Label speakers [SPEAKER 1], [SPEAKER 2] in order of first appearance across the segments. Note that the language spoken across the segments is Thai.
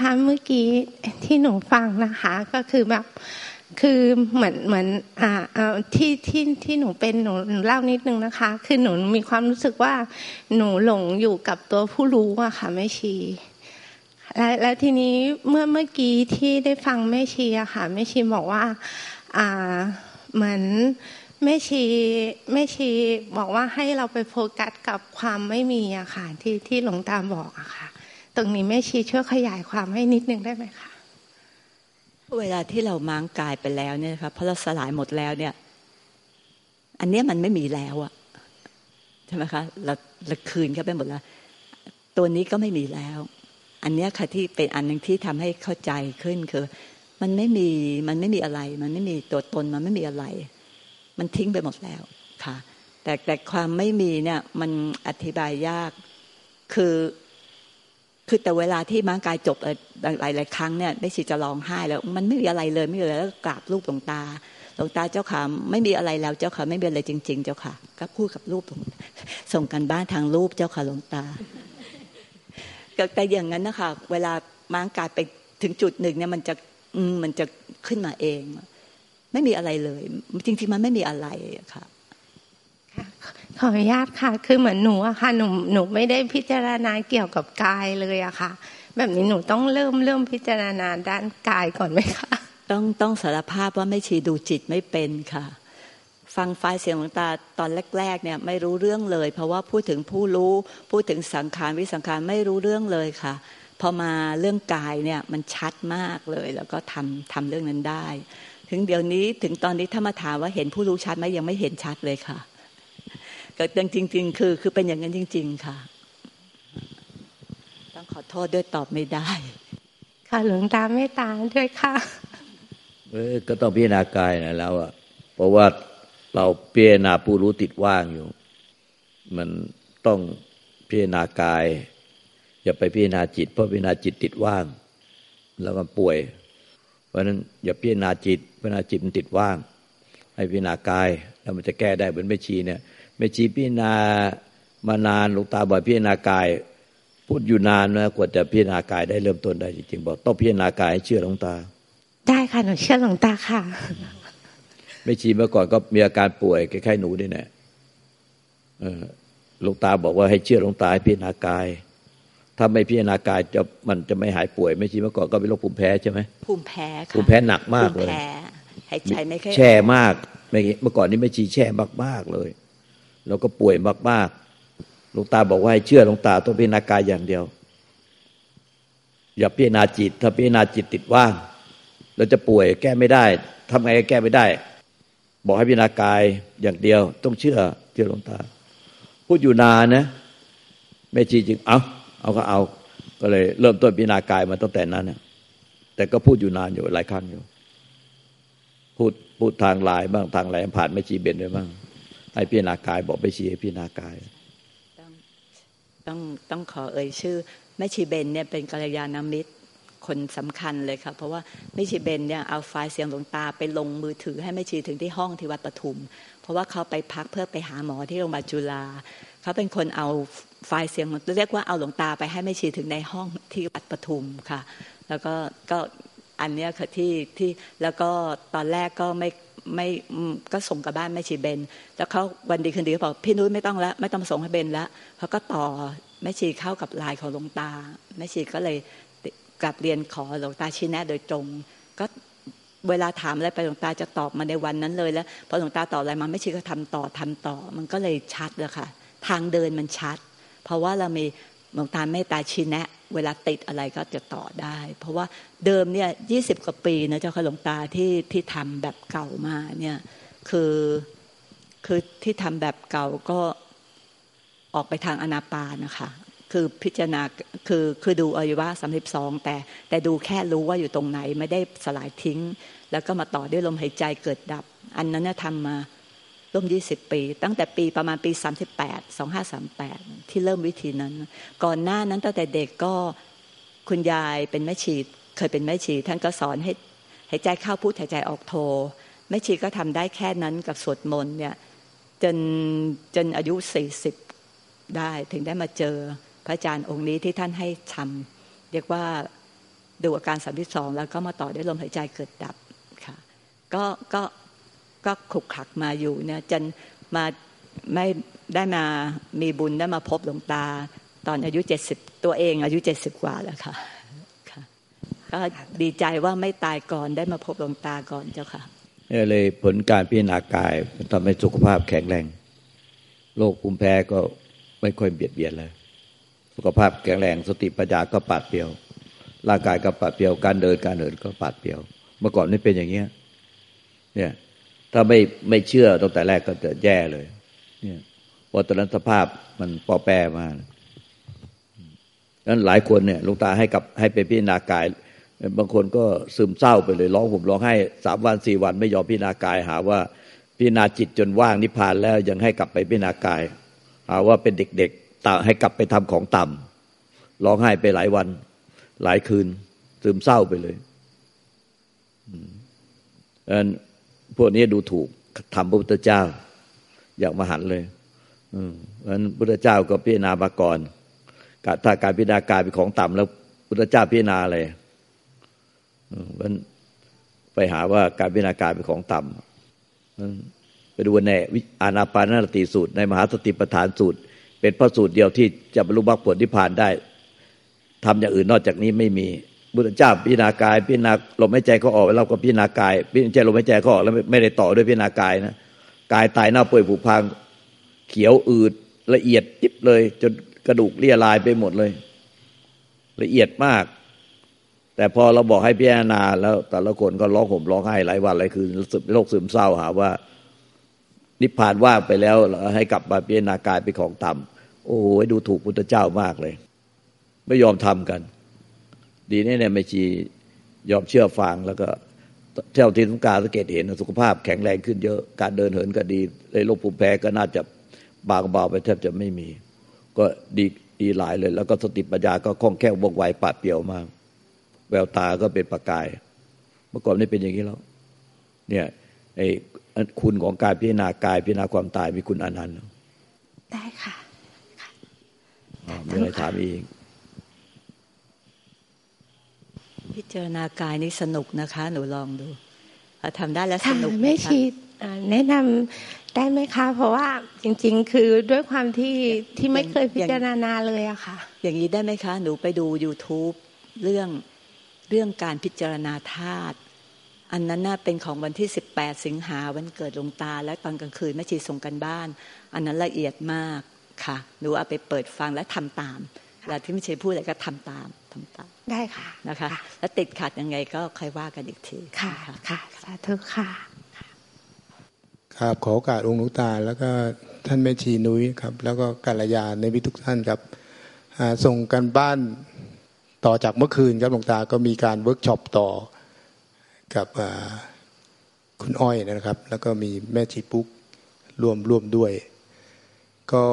[SPEAKER 1] คะเมื่อกี้ที่หนูฟังนะคะ ก็คือแบบคือเหมือนเหมือนอ่าที่ที่ที่หนูเป็นหนูหนูเล่านิดนึงนะคะ คือหนูมีความรู้สึกว่าหนูหลงอยู่กับตัวผู้รู้อะค่ะแม่ชีและแล้วทีนี้เมื่อเมื่อกี้ที่ได้ฟังแม่ชีอะค่ะแม่ชีบอกว่าอ่าเหมือนแม่ชีแม่ชีบอกว่าให้เราไปโฟกัสกับความไม่มีอะค่ะที่ที่หลวงตาบอกอะค่ะ ตรงนี้แม่ชีช่วยขยายความให้นิดนึงได้ไหมคะ
[SPEAKER 2] เวลาที่เราม้างกายไปแล้วเนี่ยครับเพราะเราสลายหมดแล้วเนี่ย อันเนี้ยมันไม่มีแล้วอะใช่ไหมคะเราเราคืนเข้าไปหมดแล้ว ตัวนี้ก็ไม่มีแล้ว อันเนี้ยค่ะที่เป็นอันหนึ่งที่ทำให้เข้าใจขึ้นคือ มันไม่มีมันไม่มีอะไร มันไม่มีตัวตนมันไม่มีอะไร มันทิ้งไปหมดแล้วค่ะ แต่แต่ความไม่มีเนี่ย มันอธิบายยากคือ คือแต่เวลาที่ม้างกายจบหลายหลายครั้งเนี่ยได้ชีจะร้องไห้แล้ว มันไม่มีอะไรเลยไม่มีอะไรแล้วกราบรูปหลวงตาหลวงตาเจ้าค่ะไม่มีอะไรแล้วเจ้าค่ะไม่มีอะไรจริง ๆ เจ้าค่ะ ก็พูดกับรูปส่งกันบ้านทางรูปเจ้าค่ะหลวงตาแต่อย่างนั้นนะคะเวลาม้างกายไปถึงจุดหนึ่งเนี่ยมันจะมันจะขึ้นมาเอง ไม่มีอะไรเลย จริงๆมันไม่มีอะไรค่ะ
[SPEAKER 1] ขออนุญาตค่ะ คือเหมือนหนูอะค่ะ หนูหนูไม่ได้พิจารณาเกี่ยวกับกายเลยอะค่ะ แบบนี้หนูต้องเริ่มเริ่มพิจารณาด้านกายก่อนไหมคะ
[SPEAKER 2] ต้องต้องสารภาพว่าไม่ชีดูจิตไม่เป็นค่ะ ฟังไฟเสียงของตาตอนแรก ๆ เนี่ยไม่รู้เรื่องเลย เพราะว่าพูดถึงผู้รู้ พูดถึงสังขารวิสังขารไม่รู้เรื่องเลยค่ะ พอมาเรื่องกายเนี่ยมันชัดมากเลย แล้วก็ทำทำเรื่องนั้นได้ ถึงเดี๋ยวนี้ถึงตอนนี้ถ้ามาถามว่าเห็นผู้รู้ชัดไหมยังไม่เห็นชัดเลยค่ะ ก็จริง ๆ คือ คือเป็นอย่างนั้นจริง ๆ ค่ะ ต้องขอโทษด้วยตอบไม่ได้
[SPEAKER 1] ค่ะหลวงตาไม่ตาด้วยค่ะ
[SPEAKER 3] เออก็ต้องพิจารณากายนะแล้วอะเพราะว่าเราพิจารณาผู้รู้ติดว่างอยู่ มันต้องพิจารณากาย อย่าไปพิจารณาจิต เพราะพิจารณาจิตติดว่าง แล้วมันป่วย เพราะฉะนั้นอย่าพิจารณาจิตพิจารณาจิตมันติดว่าง ให้พิจารณากายแล้วมันจะแก้ได้เหมือนไม่ชีเนี่ย แม่ชีพิจารณามานานหลวงตาบอกพิจารณากาย พูดอยู่นานนะกว่าจะพิจารณากายได้เริ่มต้นได้จริงๆบอกต้องพิจารณากายให้เชื่อหลวงตา
[SPEAKER 1] ได้ค่ะหนูเชื่อหลวงตาค่ะ
[SPEAKER 3] แม่ชีเมื่อก่อนก็มีอาการป่วยคล้ายๆหนูนี่แหละหลวงตาบอกว่าให้เชื่อหลวงตาให้พิจารณากาย ถ้าไม่พิจารณากายจะมันจะไม่หายป่วยไม่ชีเมื่อก่อนก็เป็นโรคภูมิแพ้ใช่ไหม
[SPEAKER 2] ภูมิแพ้ค่ะ
[SPEAKER 3] ภูมิแพ้หนักมากเลย
[SPEAKER 2] หายใจไม่ค่อย
[SPEAKER 3] แช่มากเมื่อก่อนนี้ไม่ชีแช่มากๆเลย เราก็ป่วยมากๆหลวงตาบอกว่าให้เชื่อหลวงตาต้องพิจารณากายอย่างเดียว อย่าพิจารณาจิต ถ้าพิจารณาจิตติดว่างเราจะป่วยแก้ไม่ได้ทำไงก็แก้ไม่ได้ บอกให้พิจารณากายอย่างเดียว ต้องเชื่อเชื่อหลวงตา พูดอยู่นานนะแม่ชีจึงเอาเอาก็เอา ก็เลยเริ่มต้นพิจารณากายมาตั้งแต่นั้นนะแต่ก็พูดอยู่นานอยู่หลายครั้งอยู่พูดพูดทางลายบ้างทางอะไรผ่านไม่ชีเบนไปบ้าง ให้พิจารณากายบอกไปชี้ให้พิจารณากาย
[SPEAKER 2] ต้องต้องต้องขอเอ่ยชื่อแม่ชีเบนเนี่ยเป็นกัลยาณมิตรคนสำคัญเลยค่ะเพราะว่าแม่ชีเบนเนี่ยเอาไฟล์เสียงหลวงตาไปลงมือถือให้แม่ชีถึงที่ห้องที่วัดปทุม เพราะว่าเขาไปพักเพื่อไปหาหมอที่โรงพยาบาลจุฬาเขาเป็นคนเอาไฟล์เสียงเรียกว่าเอาหลวงตาไปให้แม่ชีถึงในห้องที่วัดปทุมค่ะ แล้วก็ก็อันเนี้ยค่ะที่ที่แล้วก็ตอนแรกก็ไม่ ไม่ก็ส่งกลับบ้านแม่ชีเบน แล้วเขาวันดีคืนดีเขาบอกพี่นุ้ยไม่ต้องล้วไม่ต้องส่งให้เบนล้วเขาก็ต่อแม่ชีเข้ากับลายของหลวงตาแม่ชีก็เลยกลับเรียนขอหลวงตาชี้แนะโดยตรง ก็เวลาถามอะไรไปหลวงตาจะตอบมาในวันนั้นเลยแล้วพอหลวงตาตอบอะไรมาไม่ชีก็ทำต่อทำต่อ มันก็เลยชัดเลยค่ะ ทางเดินมันชัด เพราะว่าเรามีหลวงตาเมตตาชี้แนะ เวลาติดอะไรก็จะต่อได้ เพราะว่าเดิมเนี่ยยี่สิบกว่าปีนะเจ้าค่ะหลวงตาที่ที่ทำแบบเก่ามาเนี่ยคือคือที่ทำแบบเก่าก็ออกไปทางอนาปานะคะคือพิจารณาคือคือดูอวัยวะสามสิบสองแต่แต่ดูแค่รู้ว่าอยู่ตรงไหนไม่ได้สลายทิ้ง แล้วก็มาต่อด้วยลมหายใจเกิดดับ อันนั้นเนี่ยทำมา ร่วมยี่สิบปี ตั้งแต่ปีประมาณปีสามสิบแปดสองห้าสามแปดที่เริ่มวิธีนั้น ก่อนหน้านั้นตั้งแต่เด็กก็คุณยายเป็นแม่ชีเคยเป็นแม่ชี ท่านก็สอนให้หายใจเข้าพูดหายใจออกโทแม่ชีก็ทำได้แค่นั้นกับสวดมนต์เนี่ยจนจนอายุสี่สิบได้ถึงได้มาเจอพระอาจารย์องค์นี้ที่ท่านให้ทำเรียกว่าดูอาการสามที่สองแล้วก็มาต่อด้วยลมหายใจเกิดดับค่ะก็ก็ ก็ขุกขักมาอยู่เนี่ยจนมาไม่ได้มามีบุญได้มาพบหลวงตา ตอนอายุเจ็ดสิบตัวเอง อายุเจ็ดสิบกว่าแล้วค่ะก็ดีใจว่าไม่ตายก่อนได้มาพบหลวงตาก่อนเจ้าค่ะ
[SPEAKER 3] นี่เลยผลการพิจารณากายทำให้สุขภาพแข็งแรงโรคภูมิแพ้ก็ไม่ค่อยเบียดเบียนเลย สุขภาพแข็งแรง สติปัญญาก็ปัดเปรียว ร่างกายก็ปัดเปรียว การเดินการเดินก็ปัดเปรียว เมื่อก่อนไม่เป็นอย่างเงี้ย เนี่ย ถ้าไม่ไม่เชื่อตั้งแต่แรกก็จะแย่เลย เนี่ยพอตอนนั้นสภาพมันปอแปรมาดังนั้นหลายคนเนี่ยลุงตาให้กับให้ไปพิจารณากาย บางคนก็ซึมเศร้าไปเลยร้องผมร้องให้สามวันสี่วันไม่ยอมพิจารณากายหาว่าพิจารณาจิตจนว่างนิพพานแล้วยังให้กลับไปพิจารณากายหาว่าเป็นเด็กๆตาให้กลับไปทำของต่ำร้องไห้ไปหลายวัน หลายคืนซึมเศร้าไปเลยอัน พวกนี้ดูถูกทำพระพุทธเจ้า อยากมาหันเลยอืมอันพุทธเจ้าก็พิจารณามาก่อนถ้าการพิจารณากายเป็นของต่ำแล้วพุทธเจ้าพิจารณาอะไรมันไปหาว่าการพิจารณากายเป็นของต่ำไปดูในอานาปานสติสูตร ในมหาสติปัฏฐานสูตร เป็นพระสูตรเดียวที่จะบรรลุมรรคผลที่ผ่านได้ทำอย่างอื่นนอกจากนี้ไม่มี บุตรเจ้าพิจารณากาย พิจารณาลมหายใจเขาออกแล้วก็พิจารณากาย พิจารณาลมหายใจเขาออกแล้วไม่ได้ต่อด้วยพิจารณากายนะกายตายเน่าเปื่อยผุพังเขียวอืดละเอียดจิบเลย จนกระดูกเลี่ยลายไปหมดเลย ละเอียดมาก แต่พอเราบอกให้พิจารณาแล้ว แต่ละคนก็ร้องห่มร้องไห้หลายวันหลายคืนโรคซึมเศร้าหาว่า นิพพานว่างไปแล้วให้กลับมาพิจารณากายเป็นของต่ำโอ้โหดูถูกพุทธเจ้ามากเลย ไม่ยอมทำกัน ดีนี่เนี่ยไม่ชียอมเชื่อฟังแล้วก็เท่าที่สงการสังเกตเห็นสุขภาพแข็งแรงขึ้นเยอะการเดินเหินก็ดีเลยโรคภูมิแพ้ก็น่าจะบางเบาไปแทบจะไม่มี ก็ดีดีหลายเลย แล้วก็สติปัญญาก็คล่องแคล่วว่องไวปัดเปี่ยวมาก แววตาก็เป็นประกาย เมื่อก่อนไม่เป็นอย่างนี้แล้วเนี่ยไอ้คุณของกายพิจารณากายพิจารณาความตายมีคุณอนันต์
[SPEAKER 1] ได้ค่ะ
[SPEAKER 3] มีอะไรถามอีก
[SPEAKER 2] พิจารณากายนี่สนุกนะคะ หนูลองดูทำได้แล้วสนุก
[SPEAKER 1] ไม่ชีแนะนำได้ไหมคะ เพราะว่าจริง ๆ คือด้วยความที่ที่ไม่เคยพิจารณาเลยอะค่ะ
[SPEAKER 2] อย่างนี้ได้ไหมคะ หนูไปดู youtube เรื่องเรื่องการพิจารณาธาตุอันนั้นน่าเป็นของวันที่สิบแปดสิงหาวันเกิดลงตา และตอนกลางคืนแม่ชีส่งกันบ้าน อันนั้นละเอียดมากค่ะ หนูเอาไปเปิดฟังและทำตาม แล้วที่ไม่ชีพูดอะไรก็ทำตามทำตาม
[SPEAKER 1] ได้ค่ะ
[SPEAKER 2] นะคะ แล้วติดขัดยังไงก็ค่อยว่ากันอีกที
[SPEAKER 1] ค่ะค่ะสาธุค่ะ
[SPEAKER 4] ครับขอโอกาสองค์หลวงตา แล้วก็ท่านแม่ชีนุ้ยครับ แล้วก็กัลยาณมิตรทุกท่านครับส่งการบ้านต่อจากเมื่อคืนครับหลวงตาก็มีการเวิร์กช็อปต่อกับคุณอ้อยนะครับ แล้วก็มีแม่ชีปุ๊กร่วมร่วมด้วย ก็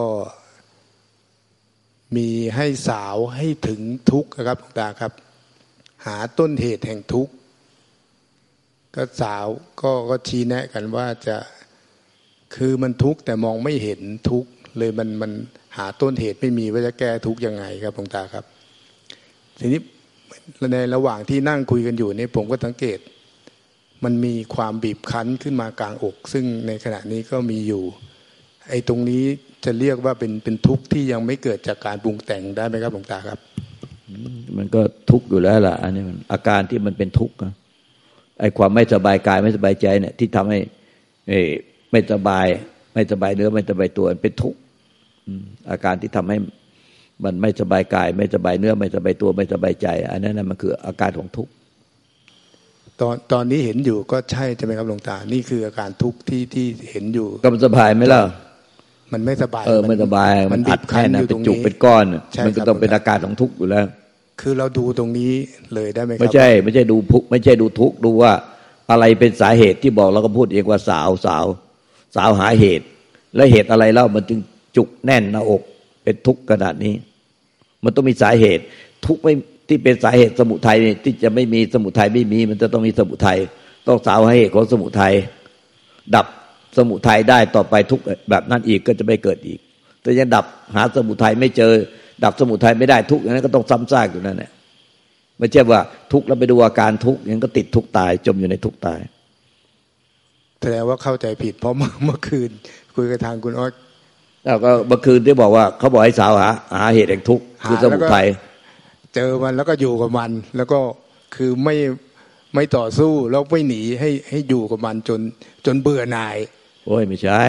[SPEAKER 4] มีให้สาวให้ถึงทุกข์ครับหลวงตาครับ หาต้นเหตุแห่งทุกข์ก็สาวก็ก็ชี้แนะกันว่าจะคือมันทุกข์แต่มองไม่เห็นทุกข์เลยมันมันหาต้นเหตุไม่มีว่าจะแก้ทุกข์ยังไงครับหลวงตาครับ ทีนี้ในระหว่างที่นั่งคุยกันอยู่นี่ผมก็สังเกต มันมีความบีบคั้นขึ้นมากลางอก ซึ่งในขณะนี้ก็มีอยู่ ไอ้ตรงนี้ จะเรียกว่าเป็นเป็นทุกข์ที่ยังไม่เกิดจากการปรุงแต่งได้ไหมครับหลวงตาครับ
[SPEAKER 3] มันก็ทุกข์อยู่แล้วล่ะ อันนี้มันอาการที่มันเป็นทุกข์ไอ้ความไม่สบายกายไม่สบายใจเนี่ยที่ทำให้ไม่สบาย ไม่สบายเนื้อไม่สบายตัวเป็นทุกข์อาการที่ทำให้มันไม่สบายกาย ไม่สบายเนื้อ ไม่สบายตัวไม่สบายใจ อันนั้นมันคืออาการของทุกข์
[SPEAKER 4] ตอนตอนนี้เห็นอยู่ก็ใช่ใช่ไหมครับหลวงตา นี่คืออาการทุกข์ที่ที่เห็นอยู่
[SPEAKER 3] ก็มันสบายไหมล่ะ
[SPEAKER 4] มันไม่สบาย
[SPEAKER 3] เออไม่สบาย มันอัดแค่นั้นเป็นจุกเป็นก้อน มันก็ต้องเป็นอาการของทุกข์อยู่แล้ว
[SPEAKER 4] คือเราดูตรงนี้เลยได้ไหมครับ
[SPEAKER 3] ไม่ใช่ ไม่ใช่ดูพุกไม่ใช่ดูทุกข์ดูว่าอะไรเป็นสาเหตุที่บอกเราก็พูดเองว่าสาวสาว สาวหาเหตุ และเหตุอะไรเล่ามันจึงจุกแน่นหน้าอก เป็นทุกข์ขนาดนี้ มันต้องมีสาเหตุ ทุกข์ไม่ที่เป็นสาเหตุสมุทัยที่จะไม่มีสมุทัยไม่มี มันจะต้องมีสมุทัยต้องสาวหาเหตุของสมุทัยดับ สมุทัยได้ต่อไปทุกแบบนั้นอีกก็จะไม่เกิดอีก แต่ยังดับหาสมุทัยไม่เจอ ดับสมุทัยไม่ได้ทุกอย่างนั้นก็ต้องซ้ำซากอยู่นั่นแหละไม่ใช่ว่าทุกข์แล้วไปดูอาการทุกข์ยังก็ติดทุกข์ตาย จมอยู่ในทุกข์ตาย
[SPEAKER 4] แสดงว่าเข้าใจผิดเพราะเมื่อคืน คุยกับทางคุณอ้อย
[SPEAKER 3] แล้วก็เมื่อคืนที่บอกว่าเขาบอกให้สาวหาหาเหตุแห่งทุกข์คือสมุทัย
[SPEAKER 4] เจอมันแล้วก็อยู่กับมัน แล้วก็คือไม่ไม่ต่อสู้แล้วไม่หนีให้ให้อยู่กับมันจนจนเบื่อหน่าย
[SPEAKER 3] โอ้ยไม่ใช่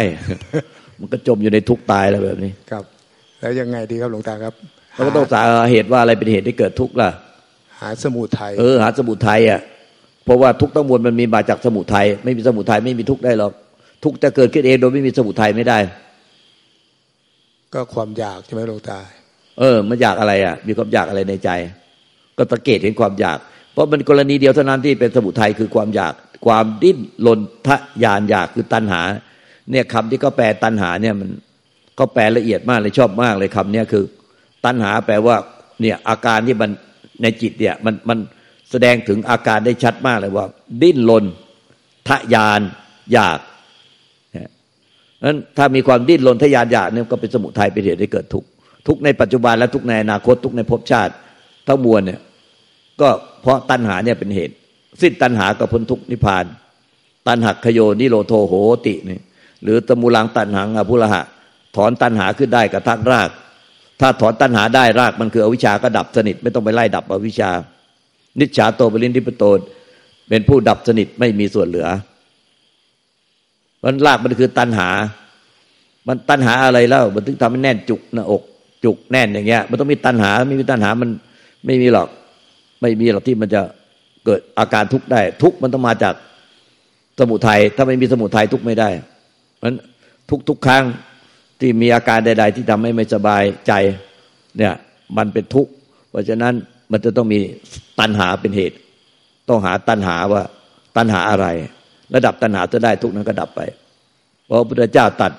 [SPEAKER 3] มันก็จมอยู่ในทุกข์ตายแล้วแบบนี้
[SPEAKER 4] ครับ แล้วยังไงดีครับหลวงตาครับ
[SPEAKER 3] เราก็ต้องสาเหตุว่าอะไรเป็นเหตุที่เกิดทุกข์ล่ะ
[SPEAKER 4] หาสมุทัย
[SPEAKER 3] เออหาสมุทัยอะ เพราะว่าทุกทั้งมวลมันมีมาจากสมุทัยไม่มีสมุทัยไม่มีทุกข์ได้หรอกทุกข์จะเกิดขึ้นเองโดยไม่มีสมุทัยไม่ได้
[SPEAKER 4] ก็ความอยากใช่ไหมหลวงตา
[SPEAKER 3] เออ มันอยากอะไรอะ มีความอยากอะไรในใจ ก็สังเกตเห็นความอยาก เพราะมันกรณีเดียวเท่านั้นที่เป็นสมุทัยคือความอยากความดิ้นรนทะยานอยากคือตัณหา เนี่ยคำที่เขาแปลตัณหาเนี่ยมันก็แปลละเอียดมากเลยชอบมากเลยคำเนี้ยคือ ตัณหาแปลว่าเนี่ยอาการที่มันในจิตเนี่ยมันมันแสดงถึงอาการได้ชัดมากเลยว่า ดิ้นรนทะยานอยากนั้นถ้ามีความดิ้นรนทะยานอยากเนี่ยก็เป็นสมุทัยเป็นเหตุให้เกิดทุกข์ทุกในปัจจุบันและทุกในอนาคตทุกในภพชาติทั้งมวลเนี่ย ก็เพราะตัณหาเนี่ยเป็นเหตุ สิ้นตัณหาก็พ้นทุกนิพพาน ตัณหักขโยนิโรโทโหตินี่หรือตมูลังตัณหังอภุระหะ ถอนตัณหาขึ้นได้กับทักราก ถ้าถอนตัณหาได้รากมันคืออวิชาก็ดับสนิท ไม่ต้องไปไล่ดับอวิชา นิจฉาโตบรินิพโตเป็นผู้ดับสนิทไม่มีส่วนเหลือมันรากมันคือตัณหา มันตัณหาอะไรแล้ว มันถึงทำให้แน่นจุกหน้าอก จุกแน่นอย่างเงี้ย มันต้องมีตัณหาไม่มีตัณหามันไม่มีหรอก ไม่มีหรอกที่มันจะเกิดอาการทุกข์ได้ ทุกข์มันต้องมาจากสมุทัยถ้าไม่มีสมุทัยทุกข์ไม่ได้มันทุกทุกครั้งที่มีอาการใด ๆ ที่ทำให้ไม่สบายใจเนี่ยมันเป็นทุกข์เพราะฉะนั้นมันจะต้องมีตัณหาเป็นเหตุ ต้องหาตัณหาว่าตัณหาอะไร ระดับตัณหาจะได้ทุกนั้นก็ดับไปเพราะพระพุทธเจ้าตัด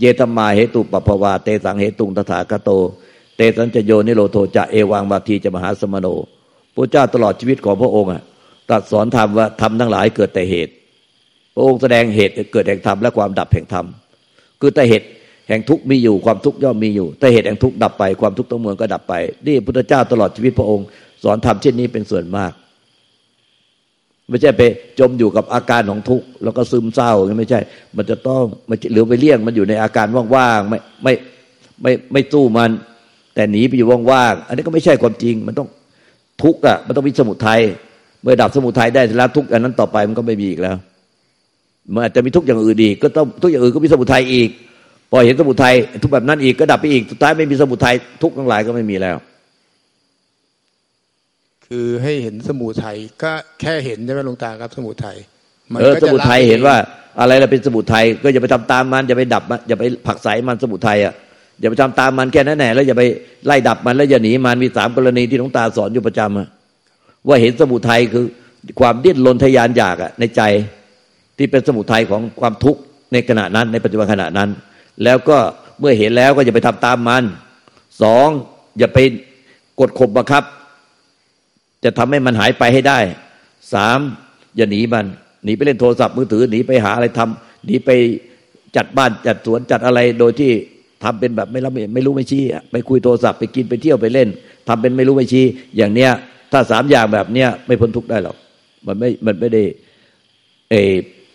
[SPEAKER 3] เยตมาเหตุปปภวาเตสังเหตุงตถาคโต เตสัญจโยนิโรโทจะเอวังบาทีจะมหาสมโน พระเจ้าตลอดชีวิตของพระองค์อะตัดสอนธรรมว่าธรรมทั้งหลายเกิดแต่เหตุ พระองค์แสดงเหตุเกิดแห่งธรรมและความดับแห่งธรรมคือแต่เหตุแห่งทุกข์มีอยู่ความทุกข์ย่อมมีอยู่ แต่เหตุแห่งทุกข์ดับไปความทุกข์ทั้งมวลก็ดับไปนี่พุทธเจ้าตลอดชีวิตพระองค์ สอนธรรมเช่นนี้เป็นส่วนมาก ไม่ใช่ไปจมอยู่กับอาการของทุกข์แล้วก็ซึมเศร้าไม่ใช่ มันจะต้องมันหรือไปเลี่ยงมันอยู่ในอาการว่างๆไม่ไม่ไม่ไม่สู้มัน แต่หนีไปอยู่ว่างๆอันนี้ก็ไม่ใช่ความจริงมันต้อง ทุกข์อะมันต้องมีสมุทัยเมื่อดับสมุทัยได้แล้วทุกข์อันนั้นต่อไปมันก็ไม่มีอีกแล้วมันอาจจะมีทุกข์อย่างอื่นอีก ก็ต้องทุกอย่างอื่นก็มีสมุทัยอีกพอเห็นสมุทัยทุกแบบนั้นอีกก็ดับไปอีกสุดท้ายไม่มีสมุทัยทุกข์ทั้งหลายก็ไม่มีแล้ว
[SPEAKER 4] คือให้เห็นสมุทัยก็แค่เห็นใช่ไหมหลวงตาครับ สมุทัย
[SPEAKER 3] เออสมุทัยเห็นว่า อะไรเราเป็นสมุทัยก็อย่าไปทำตามมันอย่าไปดับมันอย่าไปผักใสมันสมุทัยอะ อย่าไปทำตามมันแค่นั้นแหละแล้วอย่าไปไล่ดับมันแล้วอย่าหนีมันมีสามกรณีที่หลวงตาสอนอยู่ประจำอะว่าเห็นสมุทัยคือความดิ้นรนทยานอยากอะในใจที่เป็นสมุทัยของความทุกข์ในขณะนั้นในปัจจุบันขณะนั้น แล้วก็เมื่อเห็นแล้วก็อย่าไปทำตามมันสองอย่าไปกดข่มบังคับ จะทำให้มันหายไปให้ได้สามอย่าหนีมัน หนีไปเล่นโทรศัพท์มือถือหนีไปหาอะไรทำหนีไปจัดบ้านจัดสวนจัดอะไรโดยที่ ทำเป็นแบบไม่รับไม่รู้ไม่ชี้ไปคุยโทรศัพท์ไปกินไปเที่ยวไปเล่นทำเป็นไม่รู้ไม่ชี้ อย่างเนี้ย ถ้าสามอย่างแบบเนี้ยไม่พ้นทุกข์ได้หรอกมันไม่มันไม่ได้ เอ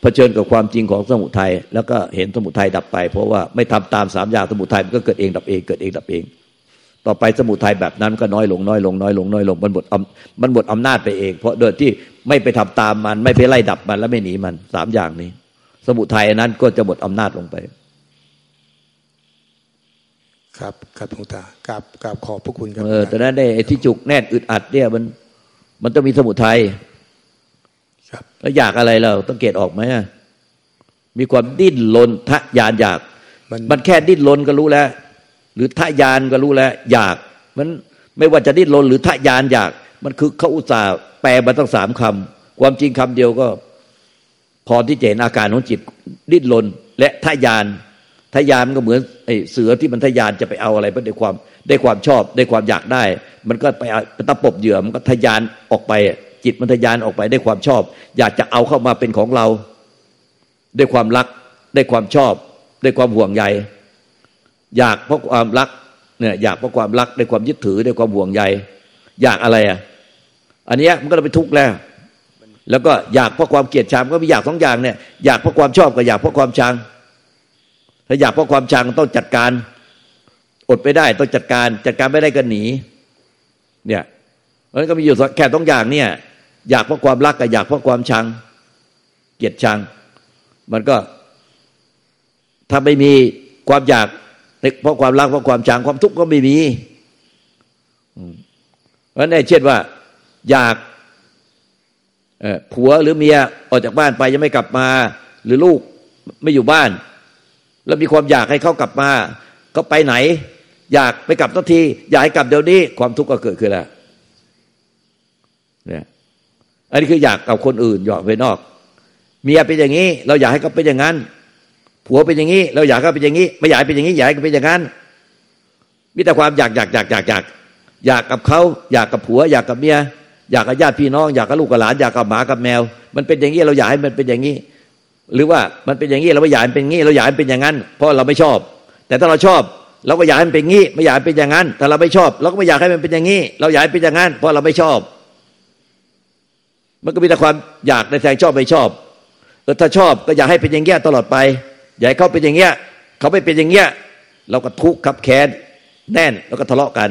[SPEAKER 3] เผชิญกับความจริงของสมุทัยแล้วก็เห็นสมุทัยดับไป เพราะว่าไม่ทำตามสามอย่างสมุทัยมันก็เกิดเองดับเองเกิดเองดับเอง ต่อไปสมุทัยแบบนั้นก็น้อยลงน้อยลงน้อยลงน้อยลงมันหมดมันหมดอำนาจไปเอง เพราะโดยที่ไม่ไปทำตามมัน ไม่ไปไล่ดับมัน แล้วไม่หนีมันสามอย่างนี้ สมุทัยนั้นก็จะหมดอำนาจลงไป
[SPEAKER 4] ครับครับหลวงตากราบกราบขอบพระคุณครับ
[SPEAKER 3] เออแต่นั้นได้ไอ้ที่จุกแน่นอึดอัดเนี่ยมัน มันต้องมีสมุทัยครับแล้วอยากอะไรเราต้องเกตออกไหมมีความดิ้นรนทะยานอยาก มันแค่ดิ้นรนก็รู้แล้ว หรือทะยานก็รู้แล้ว อยาก มันไม่ว่าจะดิ้นรนหรือทะยานอยาก มันคือเขาอุตส่าห์แปลมาตั้งสามคำความจริงคำเดียวก็ พอที่จะเห็นอาการของจิตดิ้นรนและทะยาน ทะยานก็เหมือนไอเสือที่มันทะยานจะไปเอาอะไรเพราะได้ความได้ความชอบได้ความอยากได้ มันก็ไปไปตะปบเหยื่อมันก็ทะยานออกไป จิตมันทะยานออกไปได้ความชอบ อยากจะเอาเข้ามาเป็นของเราได้ความรักได้ความชอบได้ความห่วงใยอยากเพราะความรักเนี่ยอยากเพราะความรักในความยึดถือในความห่วงใยอยากอะไรอะอันนี้มันก็เลยไปทุกข์แล้ว แล้วก็อยากเพราะความเกลียดชังก็มีอยากสองอย่างเนี่ยอยากเพราะความชอบกับอยากเพราะความชัง ถ้าอยากเพราะความชังต้องจัดการ อดไปได้ต้องจัดการ จัดการไม่ได้ก็หนี เนี่ยมันก็มีอยู่แค่สองอย่างเนี่ย อยากเพราะความรักกับอยากเพราะความชัง เกลียดชัง มันก็ ถ้าไม่มีความอยากเพราะความรักเพราะความชังความทุกข์ก็ไม่มีเพราะนั้นเช่นว่า อยากผัวหรือเมียออกจากบ้านไปยังไม่กลับมา หรือลูกไม่อยู่บ้าน แล้วมีความอยากให้เขากลับมาเขาไปไหน อยากไปกลับทันที อยากให้กลับเดี๋ยวนี้ความทุกข์ก็เกิดขึ้นแล้วเนี่ยอันนี้คืออยากกับคนอื่นอยากไปนอกเมียเป็นอย่างนี้ เราอยากให้เขาเป็นอย่างนั้น ผัวเป็นอย่างนี้ เราอยากเขาเป็นอย่างนี้ ไม่อยากเป็นอย่างนี้อยากให้เขาเป็นอย่างนั้นมีแต่ความอยากอยากอยากอยากอยากอยากกับเขาอยากกับผัว อยากกับเมียอยากกับญาติพี่น้อง อยากกับลูกกับหลาน อยากกับหมากับแมว มันเป็นอย่างนี้เราอยากให้มันเป็นอย่างนี้ หรือว่ามันเป็นอย่างนี้เราไม่อยากเป็นงี้เราอยากเป็นอย่างนั้น เพราะเราไม่ชอบ แต่ถ้าเราชอบเราก็อยากให้มันเป็นงี้ ไม่อยากเป็นอย่างนั้นถ้าเราไม่ชอบ เราก็ไม่อยากให้มันเป็นอย่างนี้เราอยากเป็นอย่างนั้น เพราะเราไม่ชอบ มันก็มีแต่ความอยากในแทงชอบไม่ชอบเออถ้าชอบก็อยากให้เป็นอย่างเงี้ยตลอดไป อยากเขาเป็นอย่างเงี้ยเขาไม่เป็นอย่างเงี้ยเราก็ทุกข์ขับแค้นแน่นแล้วก็ทะเลาะกัน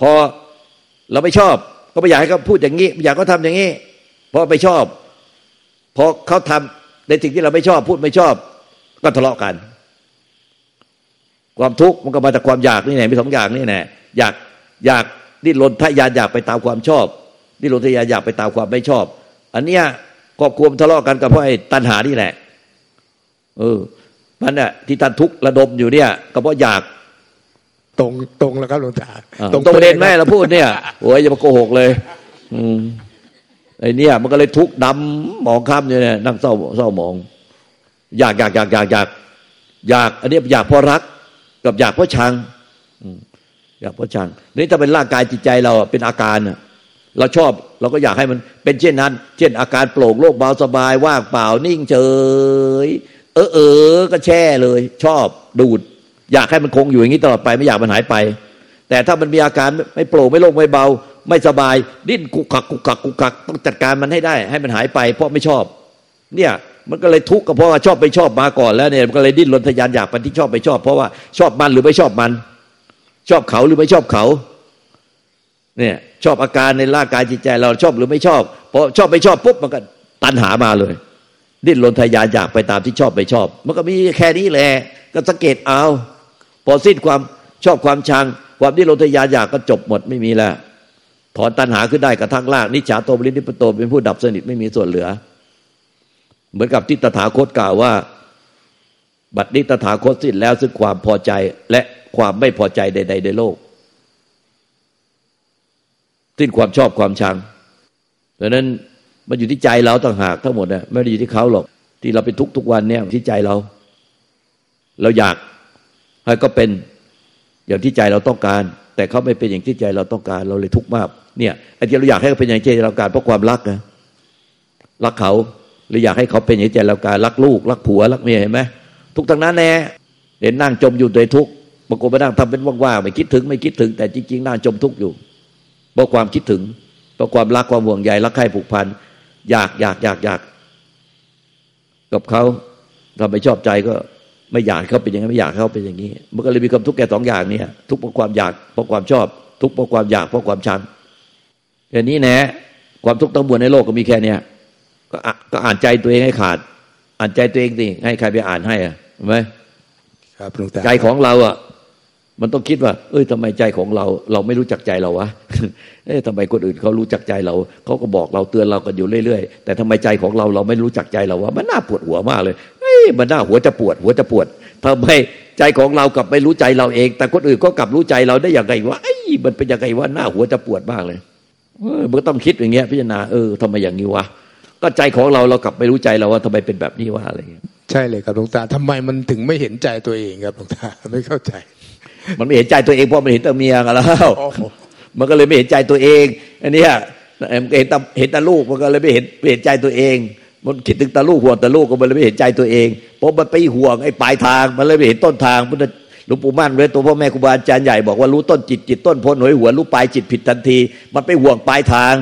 [SPEAKER 3] พอเราไม่ชอบ ก็ไม่อยากให้เขาพูดอย่างนี้อยากเขาทาอย่างนี้เพราะไม่ชอบ พอเขาทำในสิ่งที่เราไม่ชอบพูดไม่ชอบ ก็ทะเลาะกัน ความทุกข์มันก็มาจากความอยากนี่แหละมีสองอย่างนี่แหละอยากอยากดิ้นรนทะยานอยากไปตามความชอบดิ้นรนทะยานอยากไปตามความไม่ชอบ อันเนี้ยครอบครัวทะเลาะกันก็เพราะไอ้ตัณหานี่แหละ เออมันเนี่ยที่ท่านทุกข์ระดมอยู่เนี่ย ก็เพราะอยาก
[SPEAKER 4] ตรงตรงแล้วครับหลวงตา
[SPEAKER 3] ตรงประเด็นแม่เราพูดเนี่ยโอ้ยอย่ามาโกหกเลย อืม ไอ้นี่ย มันก็เลยทุกข์ดำหมองคล้ำเนี่ยนั่งเศร้าเศร้ามอง อยากอยากอยากอยากอยากอยาก อันนี้อยากเพราะรัก กับอยากเพราะชังอยากเพราะชังนี่ถ้าเป็นร่างกายจิตใจเราเป็นอาการเราชอบเราก็อยากให้มันเป็นเช่นนั้น เช่นอาการโปร่งโล่งเบาสบายว่างเปล่านิ่งเฉยเออเออก็แช่เลย ชอบดูด อยากให้มันคงอยู่อย่างนี้ตลอดไปไม่อยากมันหายไป แต่ถ้ามันมีอาการไม่โปร่งไม่โล่งไม่เบา ไม่สบาย ดิ้นกุกกักกุกกักกุกกักต้องจัดการมันให้ได้ ให้มันหายไป เพราะไม่ชอบ เนี่ยมันก็เลยทุกข์ก็เพราะว่าชอบไปชอบมาก่อนแล้วเนี่ยมันก็เลยดิ้นรนทยานอยากไปที่ชอบไปชอบ เพราะว่าชอบมันหรือไม่ชอบมัน ชอบเขาหรือไม่ชอบเขาเนี่ยชอบอาการในร่างกายจิตใจเราชอบหรือไม่ชอบพอชอบไปชอบปุ๊บมันก็ตันหามาเลย ดิ้นรนทยานอยากไปตามที่ชอบไปชอบ มันก็มีแค่นี้แหละก็สังเกตเอาพอสิ้นความชอบความชัง ความนิโรธยานอยากก็จบหมดไม่มีแล้ว ถอนตัณหาขึ้นได้กระทั่งลางนิจฉาโตบริณิปโตเป็นผู้ดับสนิทไม่มีส่วนเหลือ เหมือนกับที่ตถาคตกล่าวว่า บัดนี้ตถาคตสิ้นแล้วซึ่งความพอใจและความไม่พอใจใด ๆ ในโลก สิ้นความชอบความชังดังนั้นมันอยู่ที่ใจเราต่างหากทั้งหมดนะไม่ได้อยู่ที่เขาหรอก ที่เราเป็นทุกทุกวันเนี่ยที่ใจเรา เราอยากให้ก็เป็นอย่างที่ใจเราต้องการ แต่เขาไม่เป็นอย่างที่ใจเราต้องการเราเลยทุกข์มากเนี่ยไอ้ที่เราอยากให้เขาเป็นอย่างใจเราการเพราะความรักนะรักเขาหรืออยากให้เขาเป็นอย่างใจเราการรักลูก รักผัวรักเมียเห็นไหมทุกทางนั้นแน่เห็นนั่งจมอยู่ในทุกข์บางคนไปนั่งทำเป็นว่างๆไม่คิดถึงไม่คิดถึง แต่จริงๆนั่งจมทุกข์อยู่เพราะความคิดถึงเพราะความรักความห่วงใยรักใคร่ผูกพันอยากอยากอยากอยากกับเขาเราไม่ชอบใจก็ ไม่อยากเขาเป็นอย่างนี้ไม่อยากเขาเป็นอย่างนี้ มันก็เลยมีความทุกข์แก่สองอย่างเนี่ย ทุกข์เพราะความอยากเพราะความชอบ ทุกข์เพราะความอยากเพราะความชังอย่างนี้แนะความทุกข์ทั้งมวลในโลกก็มีแค่เนี้ยก็ก็อ่านใจตัวเองให้ขาด อ่านใจตัวเองสิให้ใครไปอ่านให้อะเห็นไหมครับใจของเราอะมันต้องคิดว่า เอ้ยทำไมใจของเรา เราไม่รู้จักใจเราวะเอ้ยทำไมคนอื่นเขารู้จักใจเรา เขาก็บอกเราเตือนเรากันอยู่เรื่อยๆ แต่ทำไมใจของเราเราไม่รู้จักใจเราวะ มันน่าปวดหัวมากเลย มันน่าหัวจะปวด หัวจะปวดทำให้ใจของเรากลับไม่รู้ใจเราเอง แต่คนอื่นก็กลับรู้ใจเราได้อย่างไรวะไอ้มันเป็นยังไงวะหน้าหัวจะปวดมากเลยเออมันต้องคิดอย่างเงี้ยพิจารณาเออทำไมอย่างนี้วะก็ใจของเราเรากลับไม่รู้ใจเราว่าทำไมเป็นแบบนี้วะอะไรเงี้ย
[SPEAKER 4] ใช่เลยครับหลวงตาทำไมมันถึงไม่เห็นใจตัวเองครับหลวงตาไม่เข้าใจ
[SPEAKER 3] มันไม่เห็นใจตัวเองเพราะมันเห็นแต่เมียกันแล้วมันก็เลยไม่เห็นใจตัวเอง อันนี้เห็นแต่เห็นแต่ลูกมันก็เลยไม่เห็นไม่เห็นใจตัวเอง มันคิดถึงตาลูกห่วงตาลูกก็มันเลยไม่เห็นใจตัวเองเพราะมันไปห่วงไอ้ปลายทาง มันเลยไม่เห็นต้นทางมันหลวงปู่มั่นเลยตัวพ่อแม่ครูบาอาจารย์ใหญ่บอกว่ารู้ต้นจิตจิตต้นพ้นหวยหัวรู้ปลายจิตผิดทันที มันไปห่วงปลายทาง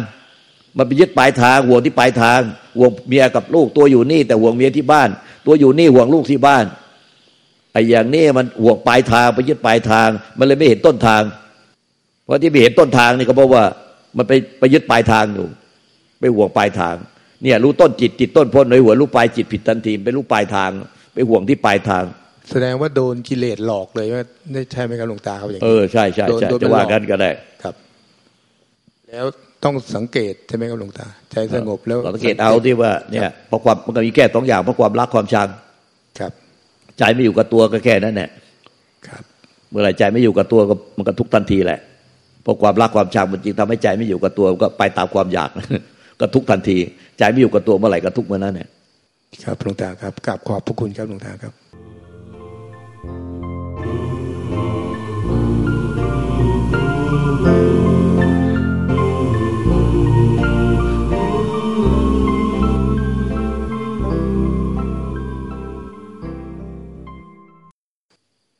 [SPEAKER 3] มันไปยึดปลายทางห่วงที่ปลายทางห่วงเมียกับลูกตัวอยู่นี่ แต่ห่วงเมียที่บ้าน ตัวอยู่นี่ห่วงลูกที่บ้านไอ้อย่างนี้มันห่วงปลายทางไปยึดปลายทาง มันเลยไม่เห็นต้นทาง เพราะที่ไม่เห็นต้นทางนี่ก็เพราะว่า มันไปไปยึดปลายทางอยู่ไปห่วงปลายทาง เนี่ยรู้ต้นจิตจิตต้นพ้นหวยหัวรู้ปลายจิตผิดทันทีไปรู้ปลายทาง ไปห่วงที่ปลายทาง
[SPEAKER 4] แสดงว่าโดนกิเลสหลอกเลยว่าได้ใช่ไหมครับหลวงตาครับอย่าง
[SPEAKER 3] เอ
[SPEAKER 4] นี้
[SPEAKER 3] อใช่ใช่
[SPEAKER 4] โดน
[SPEAKER 3] ใช่
[SPEAKER 4] โดน
[SPEAKER 3] จะว่า
[SPEAKER 4] ไปหลอก
[SPEAKER 3] กันก็ได้
[SPEAKER 4] ครับ แล้วต้องสังเกตใช่ไหมครับหลวงตา ใจสงบแล้ว
[SPEAKER 3] เราสังเกตเอาที่ว่าเนี่ยเพราะความมันก็มีแค่สองอย่างเพราะความรักความชัง
[SPEAKER 4] ครับ
[SPEAKER 3] ใจไม่อยู่กับตัวก็แค่นั้นแหละ
[SPEAKER 4] ครับ
[SPEAKER 3] เมื่อไหรใจไม่อยู่กับตัวก็มันก็ทุกข์ทันทีแหละเพราะความรักความชังมันจริงทำให้ใจไม่อยู่กับตัวก็ไปตามความอยาก ก็ทุกทันที ใจไม่อยู่กับตัวเมื่อไหร่ก็ทุกเมื่อนั้นเนี่ย
[SPEAKER 4] ครับหลวงตาครับกราบขอบพระคุณครับหลวงตาครับ